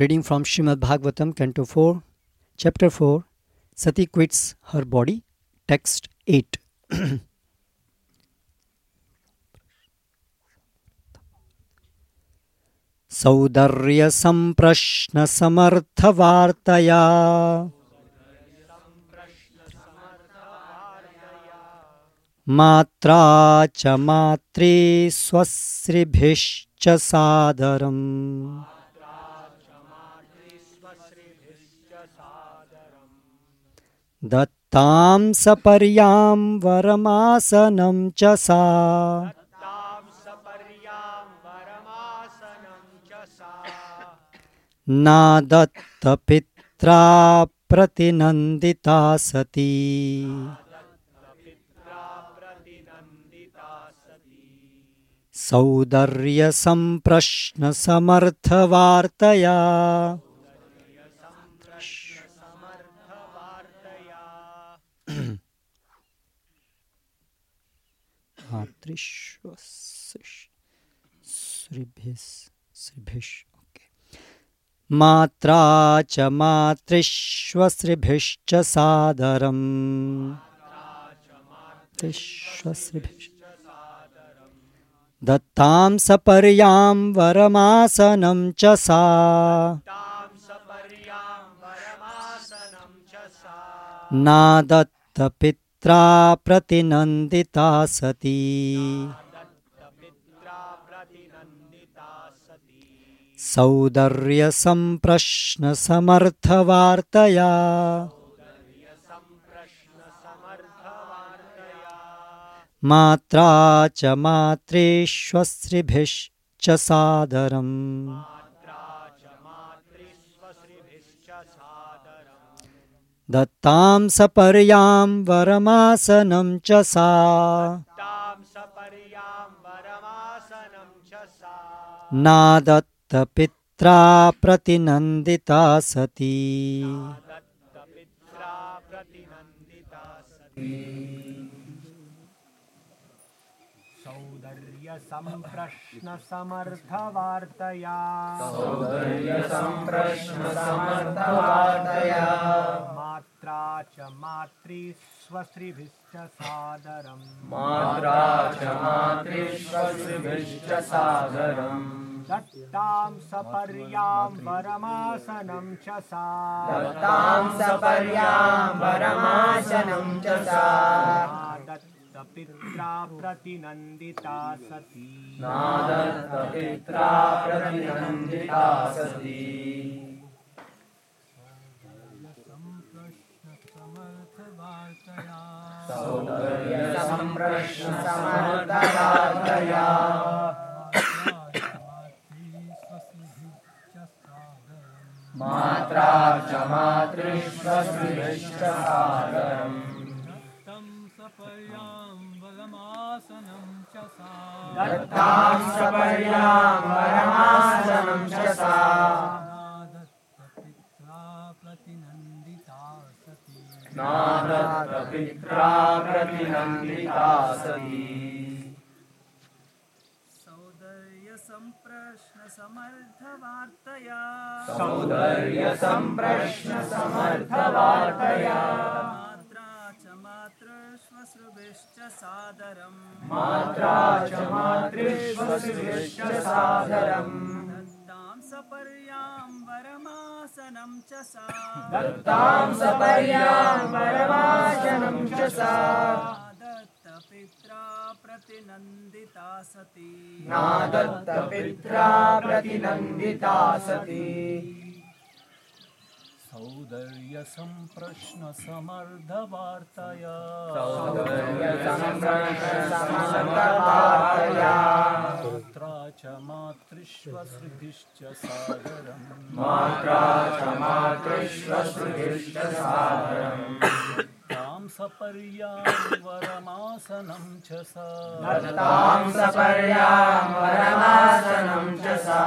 Reading from Srimad Bhagavatam, Canto 4, Chapter 4 Sati quits her body, Text 8. सौदर्यसम्प्रश्नसमर्थवार्तया मात्रा च मात्रे स्वश्रिभिश्च सादरम् दत्तां सपर्यां वरमासनं च सा। नादत्तपित्रा प्रतिनन्दिता सती। सौदर्यसम्प्रश्नसमर्थवार्तया मात्रा च मातृष्वश्रिभिश्च सादरम्। दत्तां सपर्यां वरमासनं च सा। नादत्तपित्रा प्रतिनन्दिता सती। सौदर्यसम्प्रश्नसमर्थवार्तया। मात्रा च मातृष्वश्रिभिश्च सादरम् दत्तां सपर्यां वरमासनं च सा। नादत्तपित्रा प्रतिनन्दिता सती सौन्दर्यसम्प्रश्नसमर्थवार्तया सौन्दर्यसम्प्रश्नसमर्थवार्तया। मात्रा च मातृस्वश्रीभिश्च सादरम्। मात्रा च मातृष्वश्रिभिश्च सादरम्। दत्तां सपर्यां वरमासनं च सा। दत्तां सपर्यां वरमासनं च सा। दत्तपित्रा प्रतिनन्दिता सती। नादत्तपित्रा प्रतिनन्दिता सती सौन्दर्यसम्प्रश्नसमर्थवार्तया मात्रा च मातृष्वश्रिभिश्च सादरम् दत्तां सपर्यां वरमासनं च सा। नादत्तपित्रा प्रतिनन्दिता सती। सौन्दर्यसम्प्रश्नसमर्थवार्तया सौन्दर्यसम्प्रश्नसमर्थवार्तया मात्रा च मातृश्वश्रुभिश्च सादरम्। मात्रा च मातृष्वश्रिभिश्च सादरम् दत्तां सपर्यां वरमासनं च सा। दत्तां सपर्यां वरमासनं च सा। दत्तपित्रा प्रतिनन्दिता सती। नादत्तपित्रा प्रतिनन्दिता सती। सौन्दर्यसम्प्रश्नसमर्थवार्तया सौन्दर्यसम्प्रश्नसमर्थवार्तया मात्रा च मातृष्वश्रुभिश्च सादरम् मात्रा च मातृष्वश्रुभिश्च सादरम् तां सपर्यां वरमासनं च सा। सपर्यां वरमासनं च सा।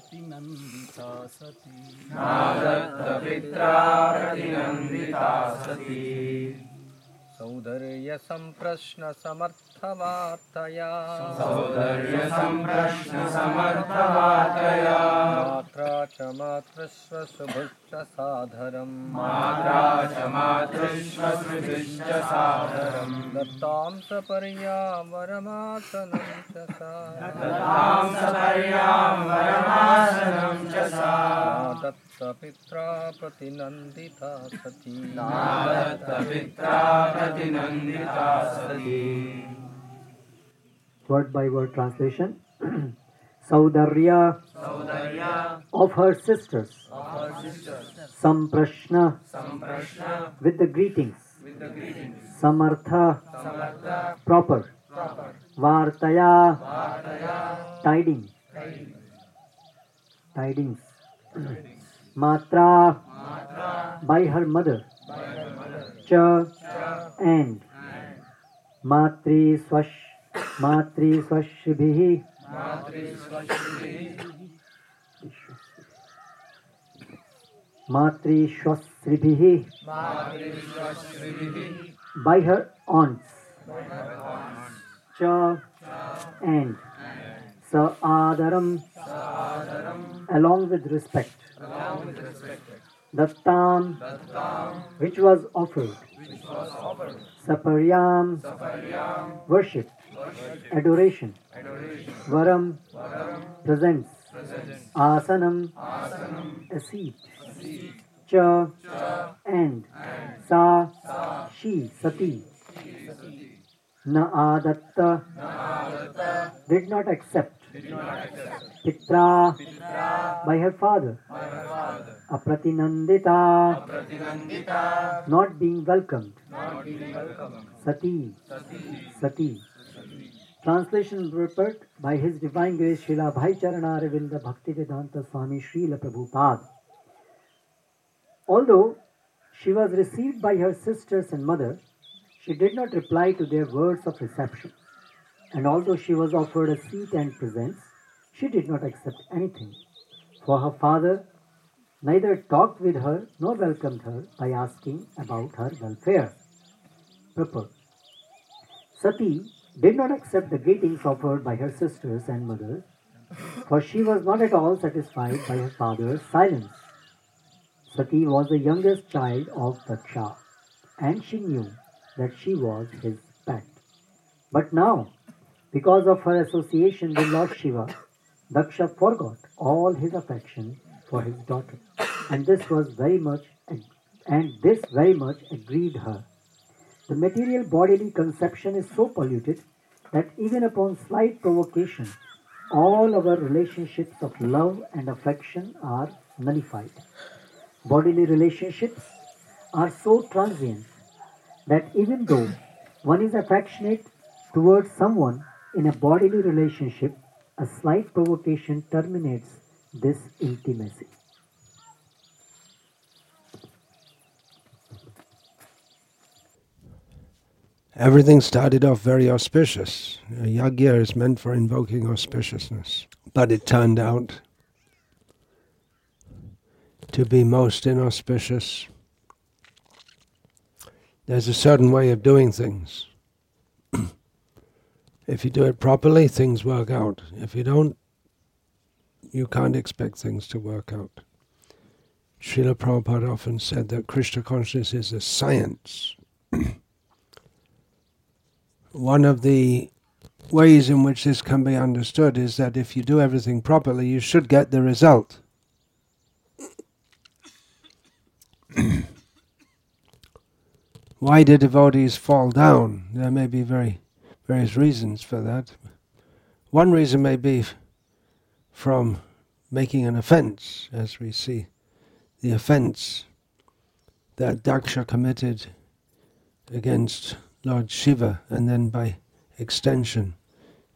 प्रतिनन्दिता सती। नादत्तपित्रा प्रतिनन्दिता सती। सौन्दर्यसम्प्रश्नसमर्थवार्तया सौन्दर्यसम्प्रश्नसमर्थवार्तया मात्रा च मातृस्वशुभुश्च साधरम् मात्रा च दत्तां सपर्यां वरमासनं च सा। दत्तां सपर्यां वरमासनं च सा। दत्तपित्रा प्रतिनन्दिता सती नादत्तपित्रा प्रतिनन्दिता सती Word by word translation. Saudarya सौन्दर्य of her sisters. Samprashna सम्प्रश्न with the greetings. with the greetings Samartha Samarth proper. proper Vartaya वार्तया tidings. Tidings. Matra by her mother. Cha and. Matri swash Matri swashbhihi Matri swasribhihi by her aunts. Cha and. Sa Adaram along with respect. the Dattam which was offered. Saparyam worship. Adoration. Varam presents. Asanam a seat. Cha and Sa she Sati. Na adatta did not accept. पित्रा by her father अप्रतिनंदिता not being welcomed Sati Sati. Translation report by his divine grace Srila Bhai Charan Aravind Bhakti Vedanta Swami Srila Prabhupada although she was received by her sisters and mother she did not reply to their words of reception And although she was offered a seat and presents, she did not accept anything. For her father neither talked with her nor welcomed her by asking about her welfare. Purport. Sati did not accept the greetings offered by her sisters and mother, for she was not at all satisfied by her father's silence. Sati was the youngest child of Daksha, and she knew that she was his pet. But now, because of her association with Lord Shiva, Daksha forgot all his affection for his daughter, and this was very much and this very much aggrieved her. The material bodily conception is so polluted that even upon slight provocation, all our relationships of love and affection are nullified. Bodily relationships are so transient that even though one is affectionate towards someone in a bodily relationship, a slight provocation terminates this intimacy. Everything started off very auspicious. A yagya is meant for invoking auspiciousness. But it turned out to be most inauspicious. There's a certain way of doing things. If you do it properly, things work out. If you don't, you can't expect things to work out. Srila Prabhupada often said that Krishna consciousness is a science. One of the ways in which this can be understood is that if you do everything properly, you should get the result. Why do devotees fall down? There may be very various reasons for that. One reason may be from making an offense, as we see the offense that Daksha committed against Lord Shiva and then by extension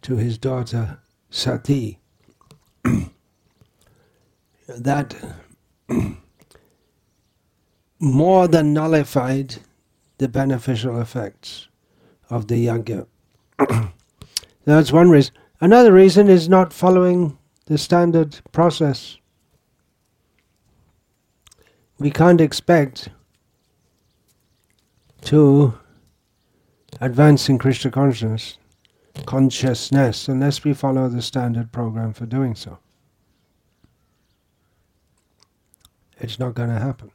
to his daughter Sati. that more than nullified the beneficial effects of the yajna. That's one reason. Another reason is not following the standard process. We can't expect to advance in Krishna consciousness, consciousness unless we follow the standard program for doing so. It's not going to happen.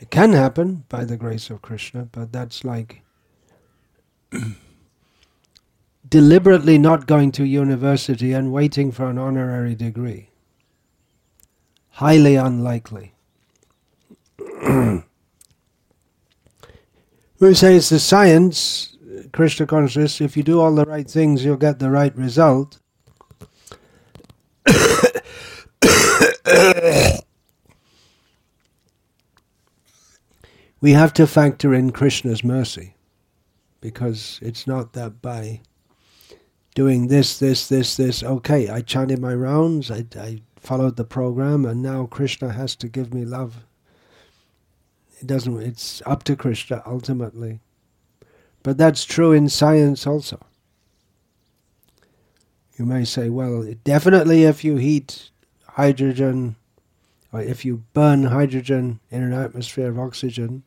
It can happen by the grace of Krishna, but that's like deliberately not going to university and waiting for an honorary degree. Highly unlikely. we say it's the science, Krishna consciousness, if you do all the right things, you'll get the right result. we have to factor in Krishna's mercy because it's not that by doing this, this, this, this, okay, I chanted my rounds, I, I followed the program, and now Krishna has to give me love. It doesn't, it's up to Krishna ultimately. But that's true in science also. You may say, well, definitely if you heat hydrogen, or if you burn hydrogen in an atmosphere of oxygen,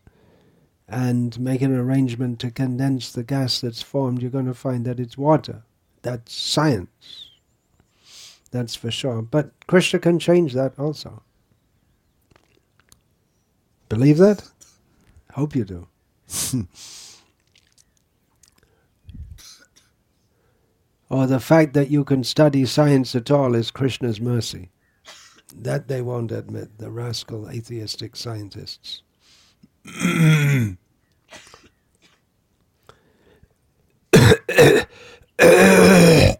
and make an arrangement to condense the gas that's formed, you're going to find that it's water. That's science. That's for sure. But Krishna can change that also. Believe that? Hope you do. or the fact that you can study science at all is Krishna's mercy. That they won't admit, the rascal atheistic scientists.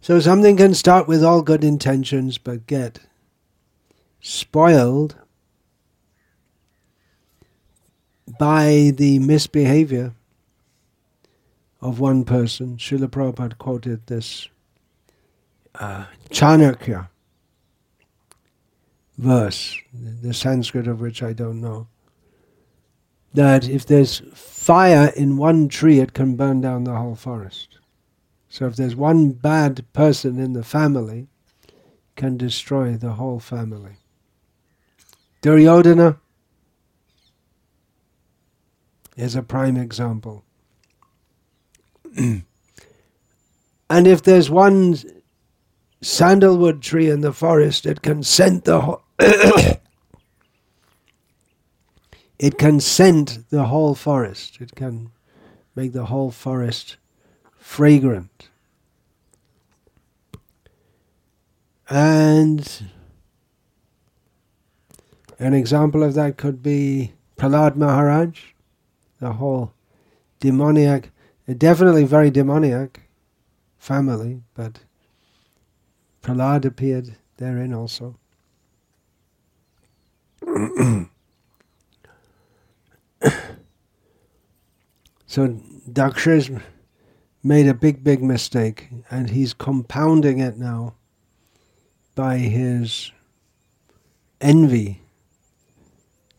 so something can start with all good intentions but get spoiled by the misbehavior of one person. Srila Prabhupada quoted this uh, Chanakya verse, the Sanskrit of which I don't know, that if there's fire in one tree, it can burn down the whole forest. So if there's one bad person in the family, can destroy the whole family. Duryodhana is a prime example. and if there's one sandalwood tree in the forest, it can scent the whole it can scent the whole forest. It can make the whole forest fragrant. And an example of that could be Prahlad Maharaj, the whole demoniac, definitely very demoniac family, but Prahlad appeared therein also. so Daksha's made a big, big mistake, and he's compounding it now by his envy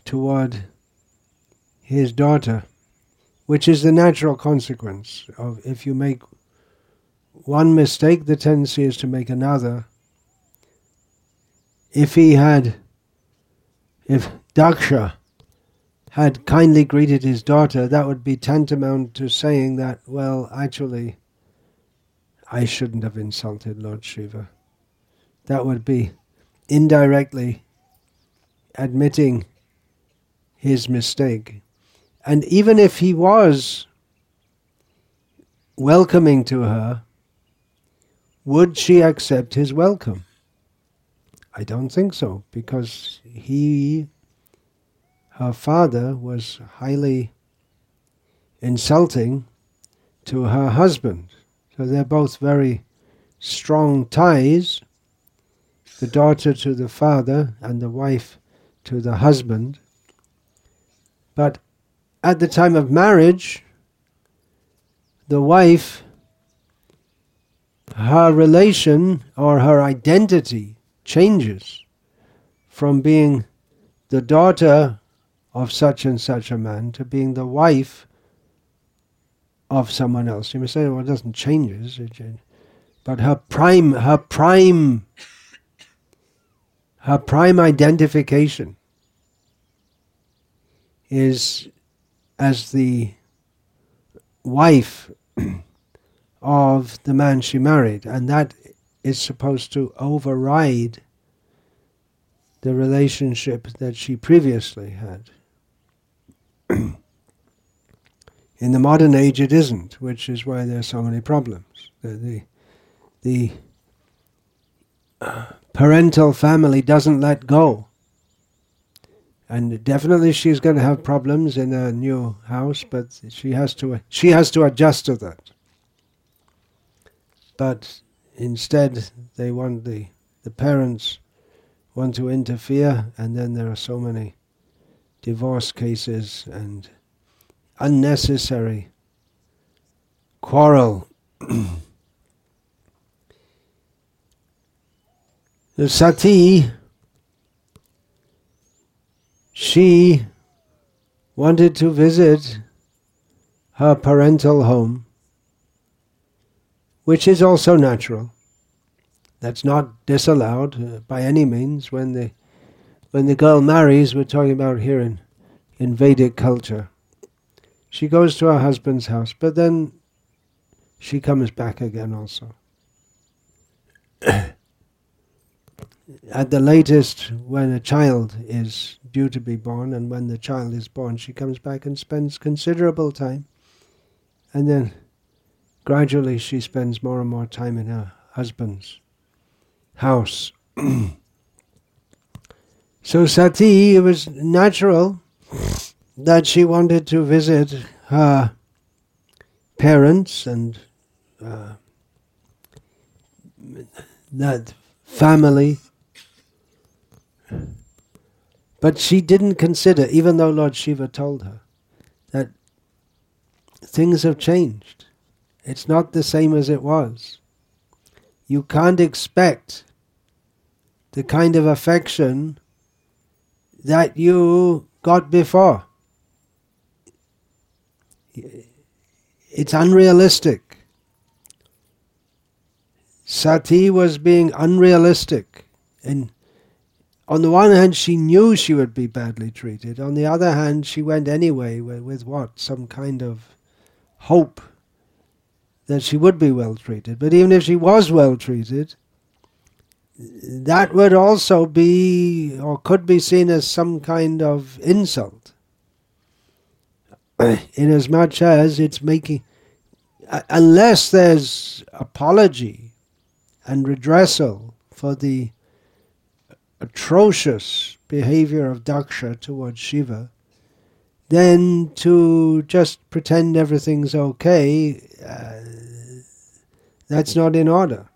toward his daughter, which is the natural consequence of if you make one mistake, the tendency is to make another. If he had, if Daksha had kindly greeted his daughter, that would be tantamount to saying that, well, actually, I shouldn't have insulted Lord Shiva. That would be indirectly admitting his mistake. And even if he was welcoming to her, would she accept his welcome? I don't think so, because he her father was highly insulting to her husband. So they're both very strong ties the daughter to the father and the wife to the husband. But at the time of marriage, the wife, her relation or her identity changes from being the daughter of such and such a man to being the wife of someone else. You may say, well, it doesn't change, it, but her prime, her prime, her prime identification is as the wife of the man she married, and that is supposed to override the relationship that she previously had. In the modern age, it isn't, which is why there are so many problems. The, the, the uh, parental family doesn't let go. And definitely she's going to have problems in a new house, but she has to she has to adjust to that. But instead, they want the the parents want to interfere, and then there are so many divorce cases and unnecessary quarrel. the sati she wanted to visit her parental home, which is also natural. That's not disallowed uh, by any means when the when the girl marries. We're talking about here in in Vedic culture. She goes to her husband's house, but then she comes back again also. At the latest, when a child is due to be born, and when the child is born, she comes back and spends considerable time. And then gradually she spends more and more time in her husband's house. so Sati, it was natural that she wanted to visit her parents and uh, that family but she didn't consider, even though Lord Shiva told her, that things have changed. It's not the same as it was. You can't expect the kind of affection that you got before. It's unrealistic. Sati was being unrealistic in on the one hand, she knew she would be badly treated. On the other hand, she went anyway with, with what? Some kind of hope that she would be well treated. But even if she was well treated, that would also be or could be seen as some kind of insult. Inasmuch as much as it's making, unless there's apology and redressal for the atrocious behavior of Daksha towards Shiva, then to just pretend everything's okay, uh, that's not in order.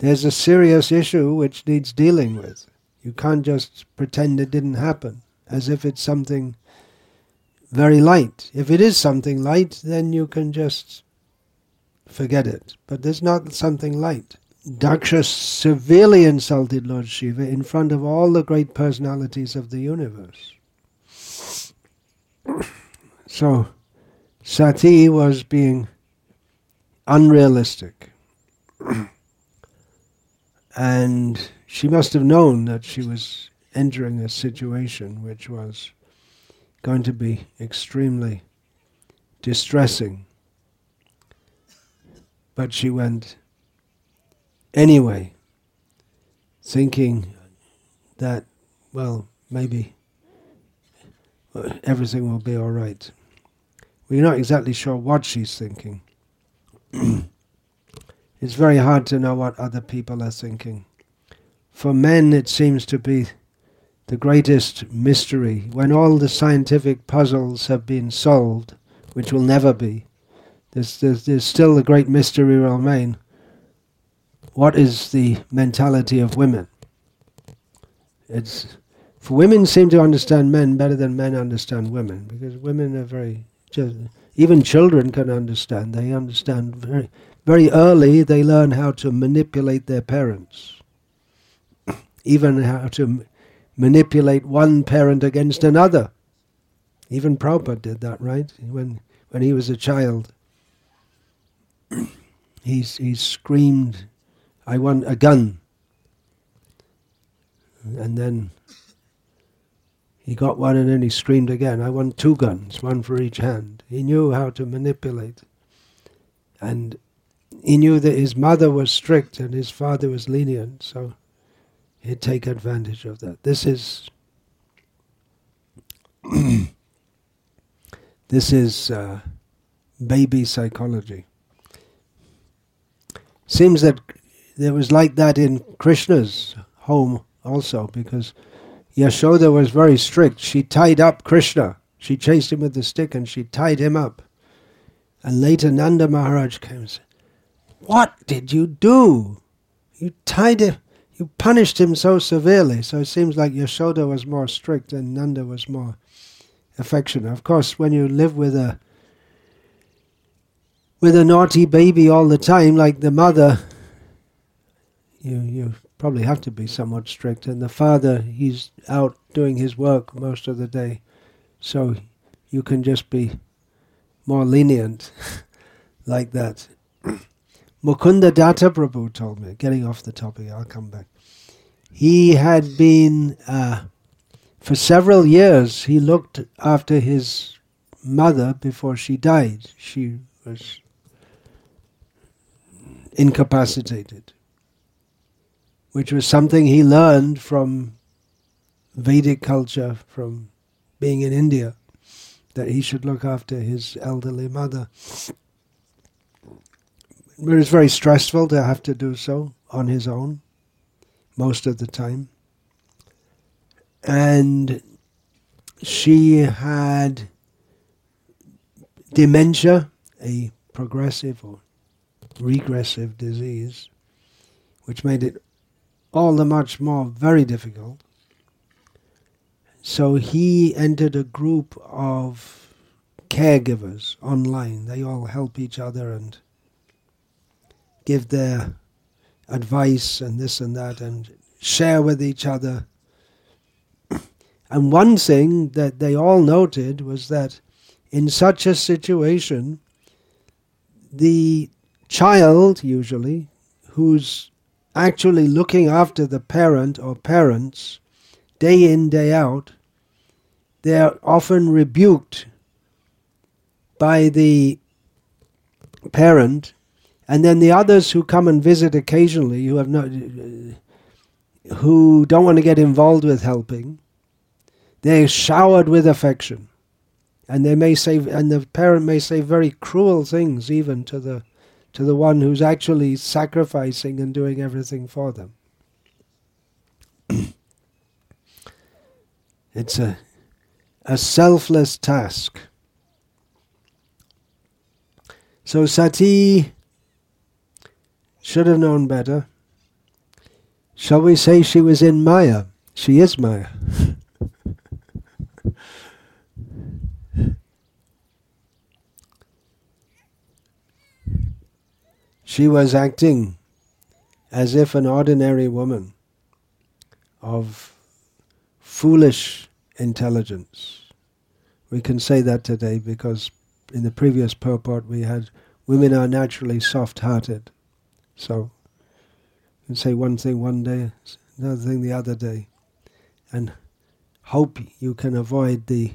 There's a serious issue which needs dealing with. You can't just pretend it didn't happen as if it's something very light. If it is something light, then you can just forget it. But there's not something light. Daksha severely insulted Lord Shiva in front of all the great personalities of the universe. So, Sati was being unrealistic. and she must have known that she was entering a situation which was going to be extremely distressing. But she went anyway, thinking that, well, maybe everything will be all right. We're not exactly sure what she's thinking. it's very hard to know what other people are thinking. For men, it seems to be the greatest mystery. When all the scientific puzzles have been solved, which will never be, there's, there's, there's still the great mystery remain what is the mentality of women. It's for women seem to understand men better than men understand women because women are very just, even children can understand. They understand very very early. They learn how to manipulate their parents, even how to manipulate one parent against another. Even Prabhupada did that, right? When when he was a child, he he screamed I want a gun. And then He got one and then he screamed again, I want two guns, one for each hand. He knew how to manipulate. And he knew that his mother was strict and his father was lenient, so he'd take advantage of that. This is this is uh, baby psychology. Seems that there was like that in Krishna's home also, because Yashoda was very strict. She tied up Krishna. She chased him with the stick and she tied him up. And later Nanda Maharaj came and said, What did you do? You tied him, you punished him so severely. So it seems like Yashoda was more strict and Nanda was more affectionate. Of course, when you live with a with a naughty baby all the time, like the mother, you you probably have to be somewhat strict. And the father, he's out doing his work most of the day, so you can just be more lenient like that. Mukunda Datta Prabhu told me, getting off the topic, I'll come back. He had been, uh, for several years, he looked after his mother before she died. She was incapacitated, which was something he learned from Vedic culture, from being in India that he should look after his elderly mother. It was very stressful to have to do so on his own most of the time. And she had dementia, a progressive or regressive disease, which made it all the much more very difficult. So he entered a group of caregivers online. They all help each other and give their advice and this and that and share with each other. And one thing that they all noted was that in such a situation, the child, usually, who's actually looking after the parent or parents, day in, day out, they're often rebuked by the parent, and then the others who come and visit occasionally, who have not, uh, who don't want to get involved with helping, they're showered with affection, and they may say, and the parent may say very cruel things even to the to the one who's actually sacrificing and doing everything for them. It's a, a selfless task. So Sati should have known better. Shall we say she was in Maya? She is Maya. she was acting as if an ordinary woman of foolish intelligence. We can say that today because in the previous purport we had women are naturally soft hearted. So you say one thing one day, another thing the other day, and hope you can avoid the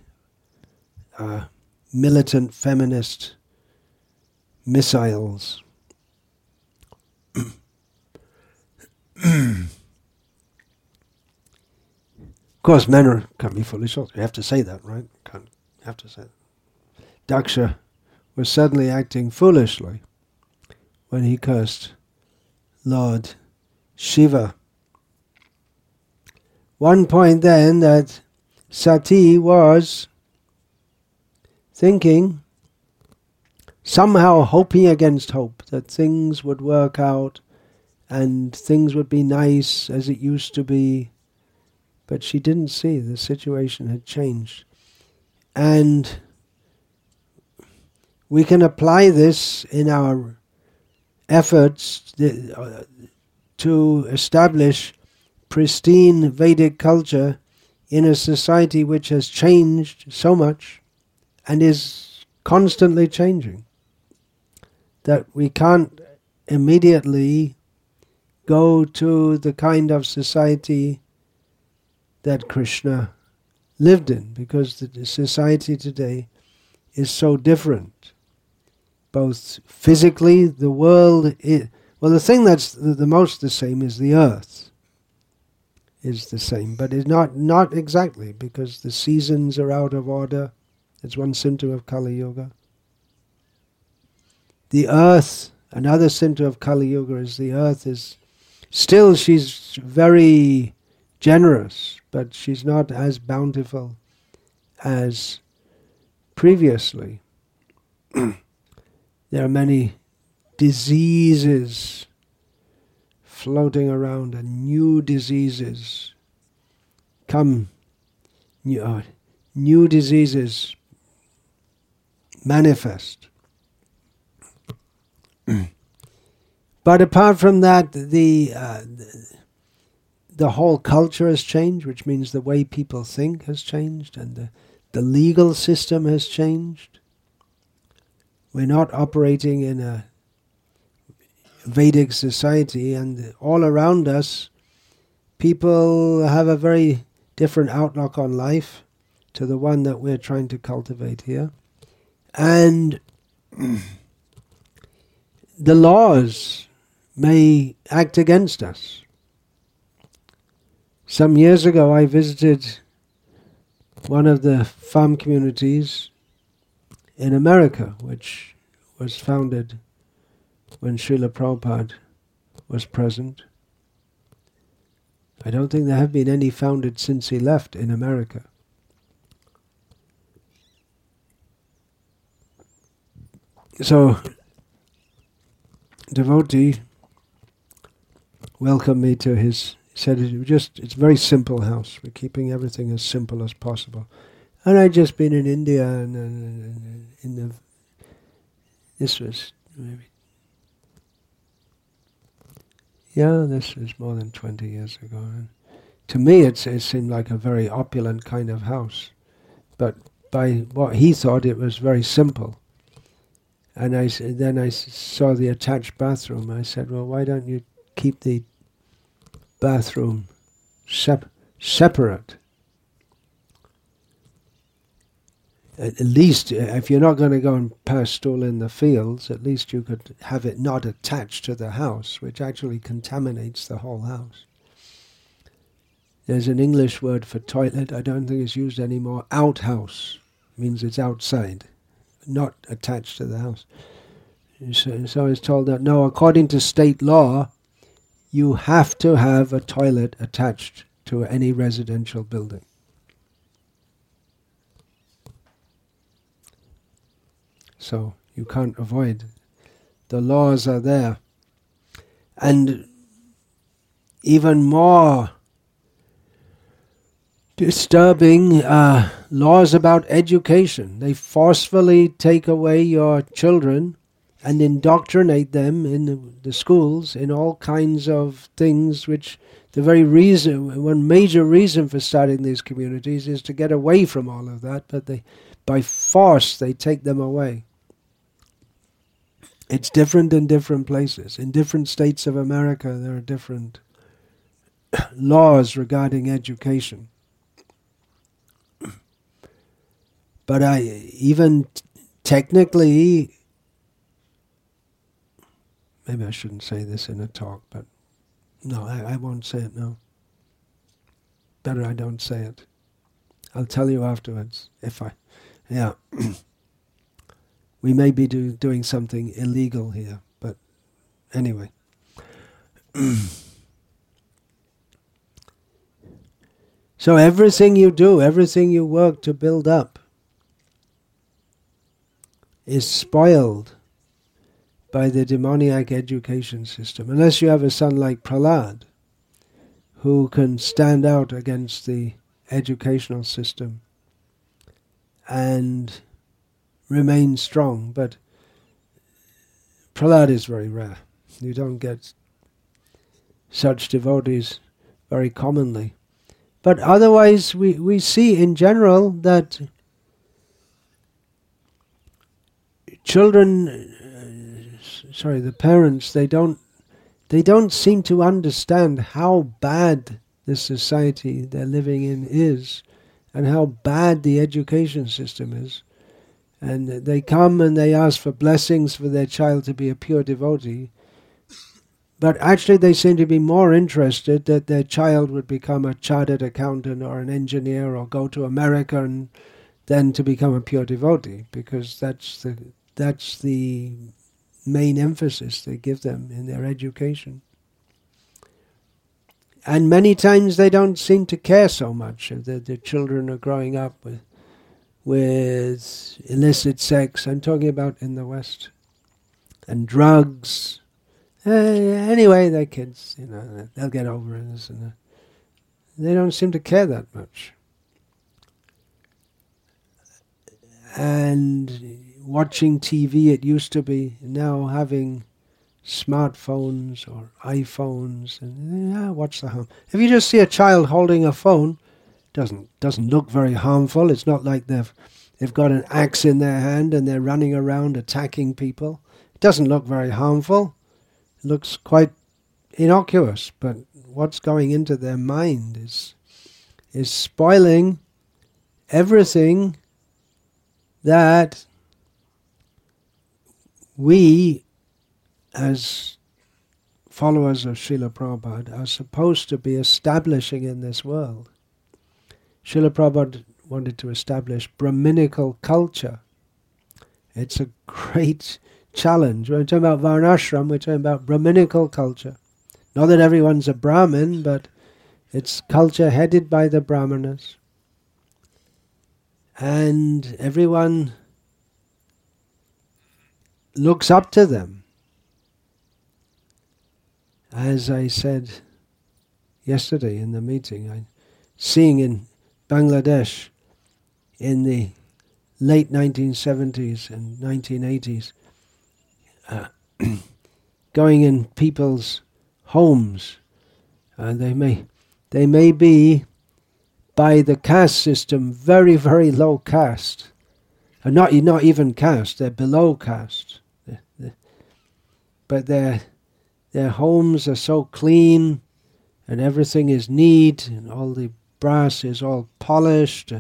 uh, militant feminist missiles. Of course, men are, can be foolish. You have to say that, right? Can't, have to say that. Daksha was suddenly acting foolishly when he cursed Lord Shiva. One point then that Sati was thinking, somehow hoping against hope, that things would work out and things would be nice as it used to be but she didn't see the situation had changed. And we can apply this in our efforts uh, to establish pristine Vedic culture in a society which has changed so much and is constantly changing. That we can't immediately go to the kind of society that Krishna lived in because the society today is so different. Both physically, the world, i well, the thing that's the, the most the same is the earth is the same, but it's not, not exactly because the seasons are out of order. It's one symptom of Kali Yuga. The earth, another symptom of Kali Yuga is the earth is still, she's very generous, but she's not as bountiful as previously. there are many diseases floating around and new diseases come new, uh, new diseases manifest. But apart from that the, uh, the whole culture has changed which means the way people think has changed and the, the legal system has changed we're not operating in a Vedic society, and all around us, people have a very different outlook on life to the one that we're trying to cultivate here. And the laws may act against us. Some years ago, I visited one of the farm communities in America, which was founded when Srila Prabhupada was present. I don't think there have been any founded since he left in America. So, devotee welcomed me to his. Said it just it's a very simple house. We're keeping everything as simple as possible. And I'd just been in India and, and, and in the. This was maybe yeah, this was more than 20 years ago. And to me, it, it seemed like a very opulent kind of house. But by what he thought, it was very simple. And I, then I saw the attached bathroom. I said, well, why don't you keep the bathroom sep- separate? At least uh, if you're not going to go and pass stool in the fields, at least you could have it not attached to the house, which actually contaminates the whole house. There's an English word for toilet, I don't think it's used anymore. Outhouse means it's outside, not attached to the house. So, so I was told that no, according to state law, you have to have a toilet attached to any residential building. So you can't avoid. The laws are there. And even more disturbing uh, laws about education. They forcefully take away your children and indoctrinate them in the, schools in all kinds of things which the very reason one major reason for starting these communities is to get away from all of that but they by force they take them away it's different in different places. In different states of America, there are different laws regarding education. But I even t- technically, maybe I shouldn't say this in a talk, but no, I, I won't say it now. Better I don't say it. I'll tell you afterwards if I, yeah. we may be do, doing something illegal here, but anyway. so everything you do, everything you work to build up, is spoiled by the demoniac education system. Unless you have a son like Prahlad, who can stand out against the educational system and remain strong. But Prahlad is very rare. You don't get such devotees very commonly. But otherwise, we, we see in general that children, uh, sorry, the parents, they don't, they don't seem to understand how bad the society they're living in is and how bad the education system is. And they come and they ask for blessings for their child to be a pure devotee. But actually, they seem to be more interested that their child would become a chartered accountant or an engineer or go to America and then to become a pure devotee, because that's the that's the main emphasis they give them in their education. And many times they don't seem to care so much if the, the children are growing up with with illicit sex. I'm talking about in the West and drugs. Uh, anyway, they're kids, you know, they'll get over it. And they don't seem to care that much. And watching TV, it used to be now having smartphones or iPhones, and yeah, what's the harm? If you just see a child holding a phone, doesn't doesn't look very harmful. It's not like they've they've got an axe in their hand and they're running around attacking people. It doesn't look very harmful. It looks quite innocuous, but what's going into their mind is is spoiling everything that we as followers of Srila Prabhupada are supposed to be establishing in this world. Srila Prabhupada wanted to establish Brahminical culture. It's a great challenge. When we're talking about Varnashram, we're talking about Brahminical culture. Not that everyone's a Brahmin, but it's culture headed by the Brahmanas. And everyone looks up to them. As I said yesterday in the meeting, I seeing in Bangladesh in the late 1970s and 1980s, uh, going in people's homes, and they may they may be by the caste system very very low caste, and not not even caste, they're below caste. But their their homes are so clean and everything is neat and all the brass is all polished.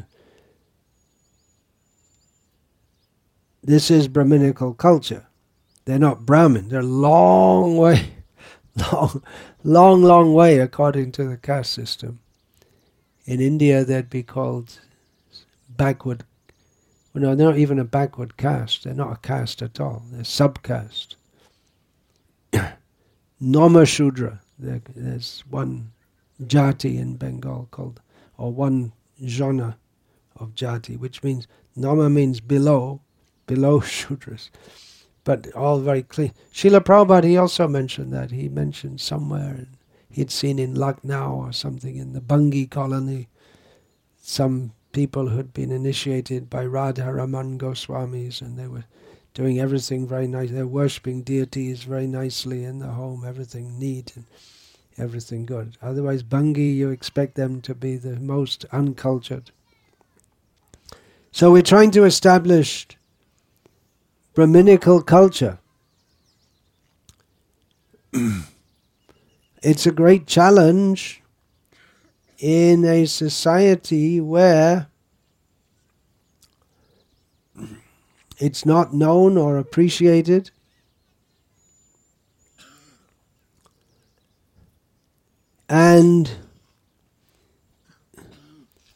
This is Brahminical culture. They're not Brahmin. They're a long way, long, long, long way according to the caste system. In India, they'd be called backward. Well, no, they're not even a backward caste. They're not a caste at all. They're subcaste. Nama Shudra. There, there's one jati in Bengal called, or one jana of jati, which means Nama means below, below Shudras. But all very clean. Srila Prabhupada, he also mentioned that. He mentioned somewhere, he'd seen in Lucknow or something in the Bhangi colony, some people who'd been initiated by Radha Raman Goswamis and they were doing everything very nice. They're worshipping deities very nicely in the home, everything neat and everything good. Otherwise, Bhangi, you expect them to be the most uncultured. So we're trying to establish Brahminical culture. it's a great challenge in a society where it's not known or appreciated. And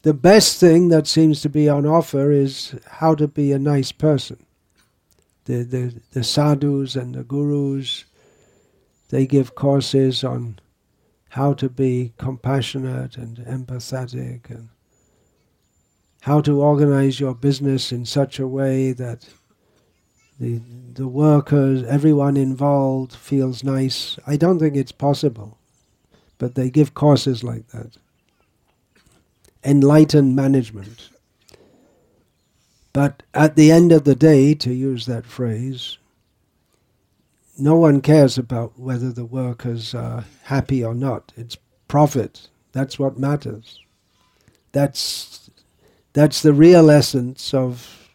the best thing that seems to be on offer is how to be a nice person. The, the, the sadhus and the gurus, they give courses on how to be compassionate and empathetic and how to organize your business in such a way that the the workers, everyone involved feels nice. I don't think it's possible, but they give courses like that. Enlightened management. But at the end of the day, to use that phrase, no one cares about whether the workers are happy or not. It's profit. That's what matters. That's that's the real essence of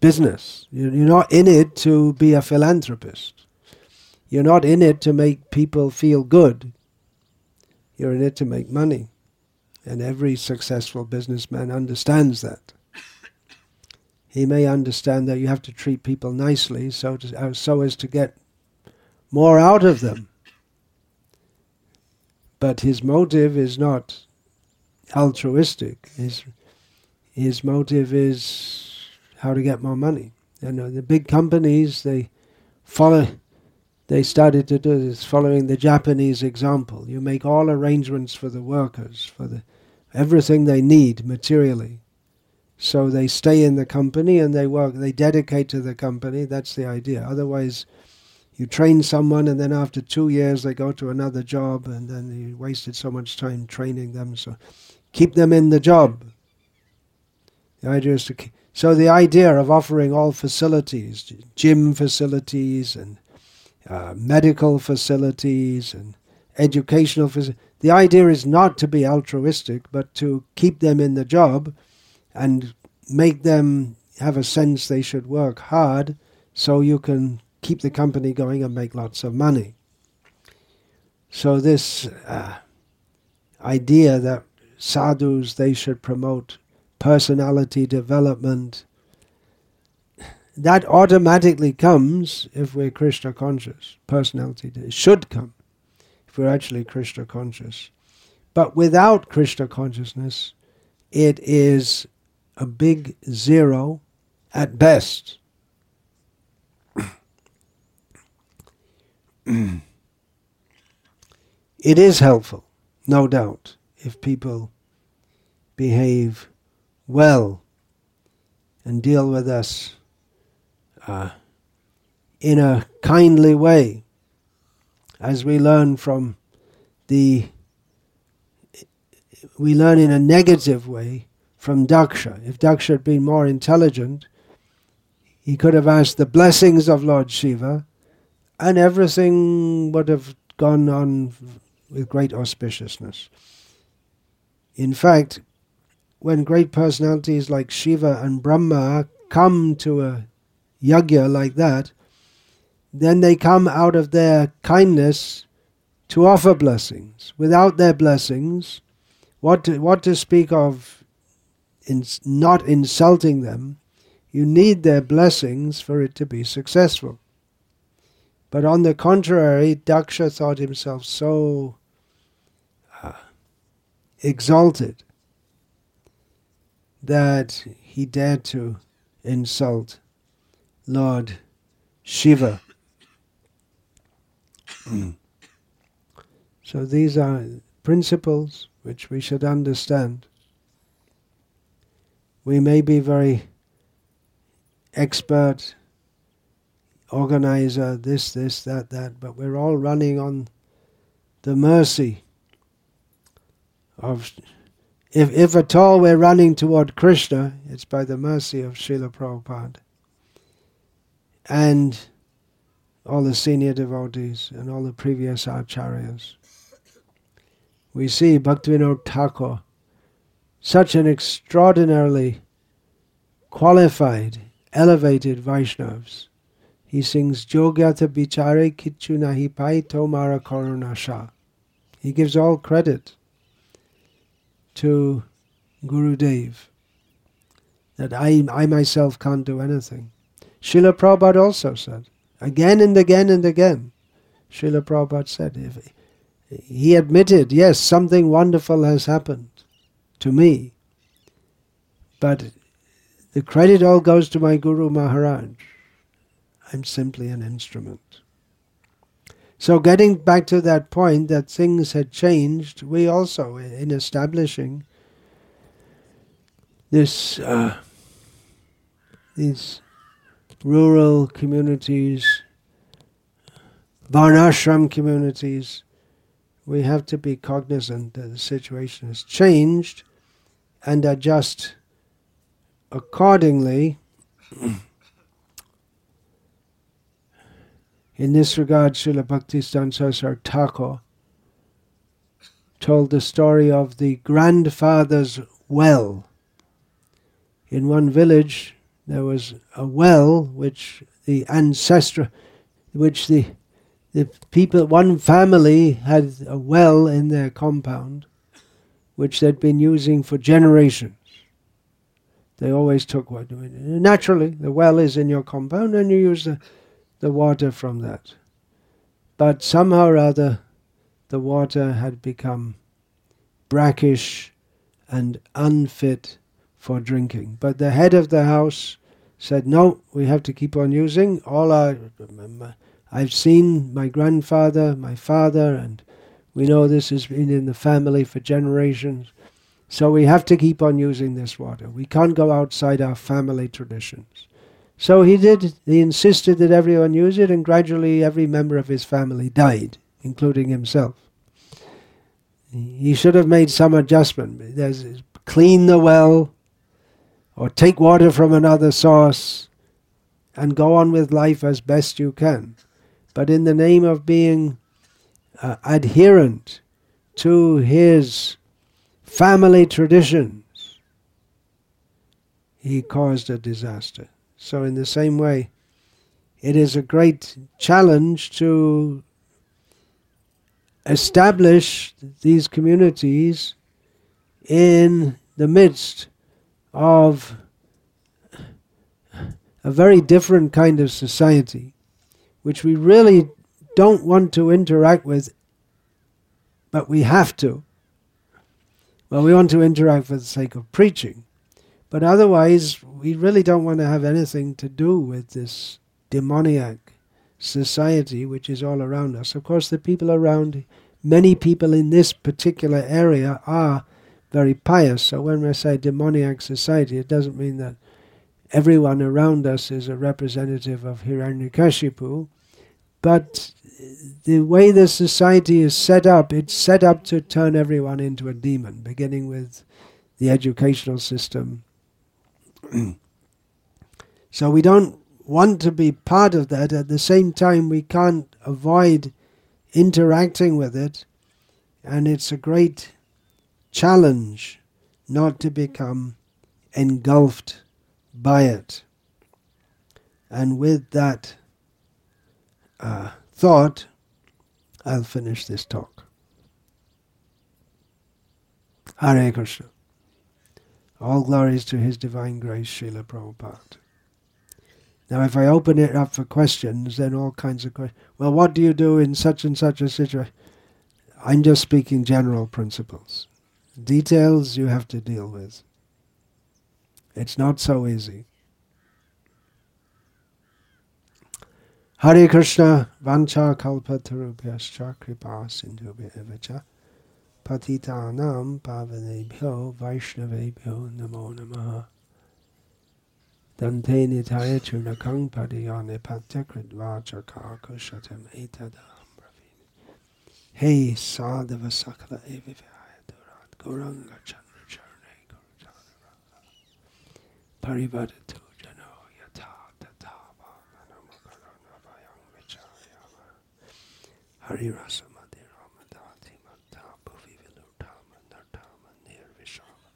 business. You're not in it to be a philanthropist. You're not in it to make people feel good. You're in it to make money. And every successful businessman understands that. He may understand that you have to treat people nicely so, to, uh, so as to get more out of them. But his motive is not altruistic. His, his motive is how to get more money. Know, the big companies, they follow, they started to do this following the Japanese example. You make all arrangements for the workers, for the everything they need materially. So they stay in the company and they work, they dedicate to the company. That's the idea. Otherwise, you train someone and then after two years they go to another job and then you wasted so much time training them. So keep them in the job. The idea is to keep, so the idea of offering all facilities, gym facilities and uh, medical facilities and educational facilities, the idea is not to be altruistic, but to keep them in the job and make them have a sense they should work hard so you can keep the company going and make lots of money. So this uh, idea that sadhus they should promote personality development that automatically comes if we're Krishna conscious. Personality de- should come if we're actually Krishna conscious. But without Krishna consciousness, it is a big zero at best. it is helpful, no doubt, if people behave well and deal with us uh, in a kindly way, as we learn from the we learn in a negative way from Daksha. If Daksha had been more intelligent, he could have asked the blessings of Lord Shiva, and everything would have gone on with great auspiciousness. In fact, when great personalities like Shiva and Brahma come to a yajna like that, then they come out of their kindness to offer blessings. Without their blessings, what to, what to speak of in not insulting them, you need their blessings for it to be successful. But on the contrary, Daksha thought himself so uh, exalted that he dared to insult Lord Shiva. Hmm. so these are principles which we should understand. We may be very expert, organizer, this, this, that, that, but we're all running on the mercy of if, if at all we're running toward Krishna, it's by the mercy of Srila Prabhupada and all the senior devotees and all the previous acharyas. We see Bhaktivinoda Thakur, such an extraordinarily qualified, elevated Vaishnavas. He sings Jogyata Bichare Kichu Nahi Pai Tomara Karunasha. He gives all credit to Guru Dev that I, I myself can't do anything. Srila Prabhupada also said, again and again and again, Srila Prabhupada said, he admitted, yes, something wonderful has happened to me, but the credit all goes to my Guru Maharaj. I'm simply an instrument. So, getting back to that point that things had changed, we also, in establishing this, uh, these rural communities, Varnashram communities, we have to be cognizant that the situation has changed and adjust accordingly. In this regard, Srila Bhaktisiddhanta Saraswati Thakur told the story of the grandfather's well. In one village, there was a well which the ancestor, which the the people, one family had a well in their compound, which they'd been using for generations. They always took what naturally the well is in your compound and you use the, the water from that. But somehow or other the water had become brackish and unfit for drinking. But the head of the house said, No, we have to keep on using. All our I've seen my grandfather, my father, and we know this has been in the family for generations. So we have to keep on using this water. We can't go outside our family traditions. So he did, he insisted that everyone use it, and gradually every member of his family died, including himself. He should have made some adjustment. There's clean the well, or take water from another source, and go on with life as best you can. But in the name of being uh, adherent to his family traditions, he caused a disaster. So, in the same way, it is a great challenge to establish these communities in the midst of a very different kind of society, which we really don't want to interact with, but we have to. Well, we want to interact for the sake of preaching. But otherwise, we really don't want to have anything to do with this demoniac society which is all around us. Of course, the people around, many people in this particular area are very pious. So when we say demoniac society, it doesn't mean that everyone around us is a representative of Hiranyakashipu, but the way the society is set up, it's set up to turn everyone into a demon, beginning with the educational system. so we don't want to be part of that. At the same time, we can't avoid interacting with it, and it's a great challenge not to become engulfed by it. And with that uh, thought, I'll finish this talk. Hare Krishna. All glories to His Divine Grace, Srila Prabhupada. Now, if I open it up for questions, then all kinds of questions. Well, what do you do in such and such a situation? I'm just speaking general principles. Details you have to deal with. It's not so easy. Hare Krishna, Vancha Kalpatarubhyascha Kripa Sindhubhya Evacha Patitanam Pavanebhyo Vaishnavebhyo Namo Namaha Dante Nitaya Churnakang Padiyane Patyakrit Vachaka Kushatam Etadam Bravini Hey Sadhava Sakala Evivaya Durat Gauranga Chandra Charne Gurujana Parivadatu Jano Yata Tata Namakarana Vayang Vichayama Hari Rasa Madhiramadathi Mata Bhuvi Vilutama Nartama Nirvishama.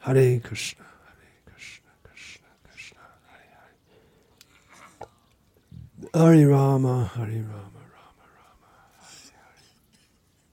Hare Krishna Hare Rama Hare Rama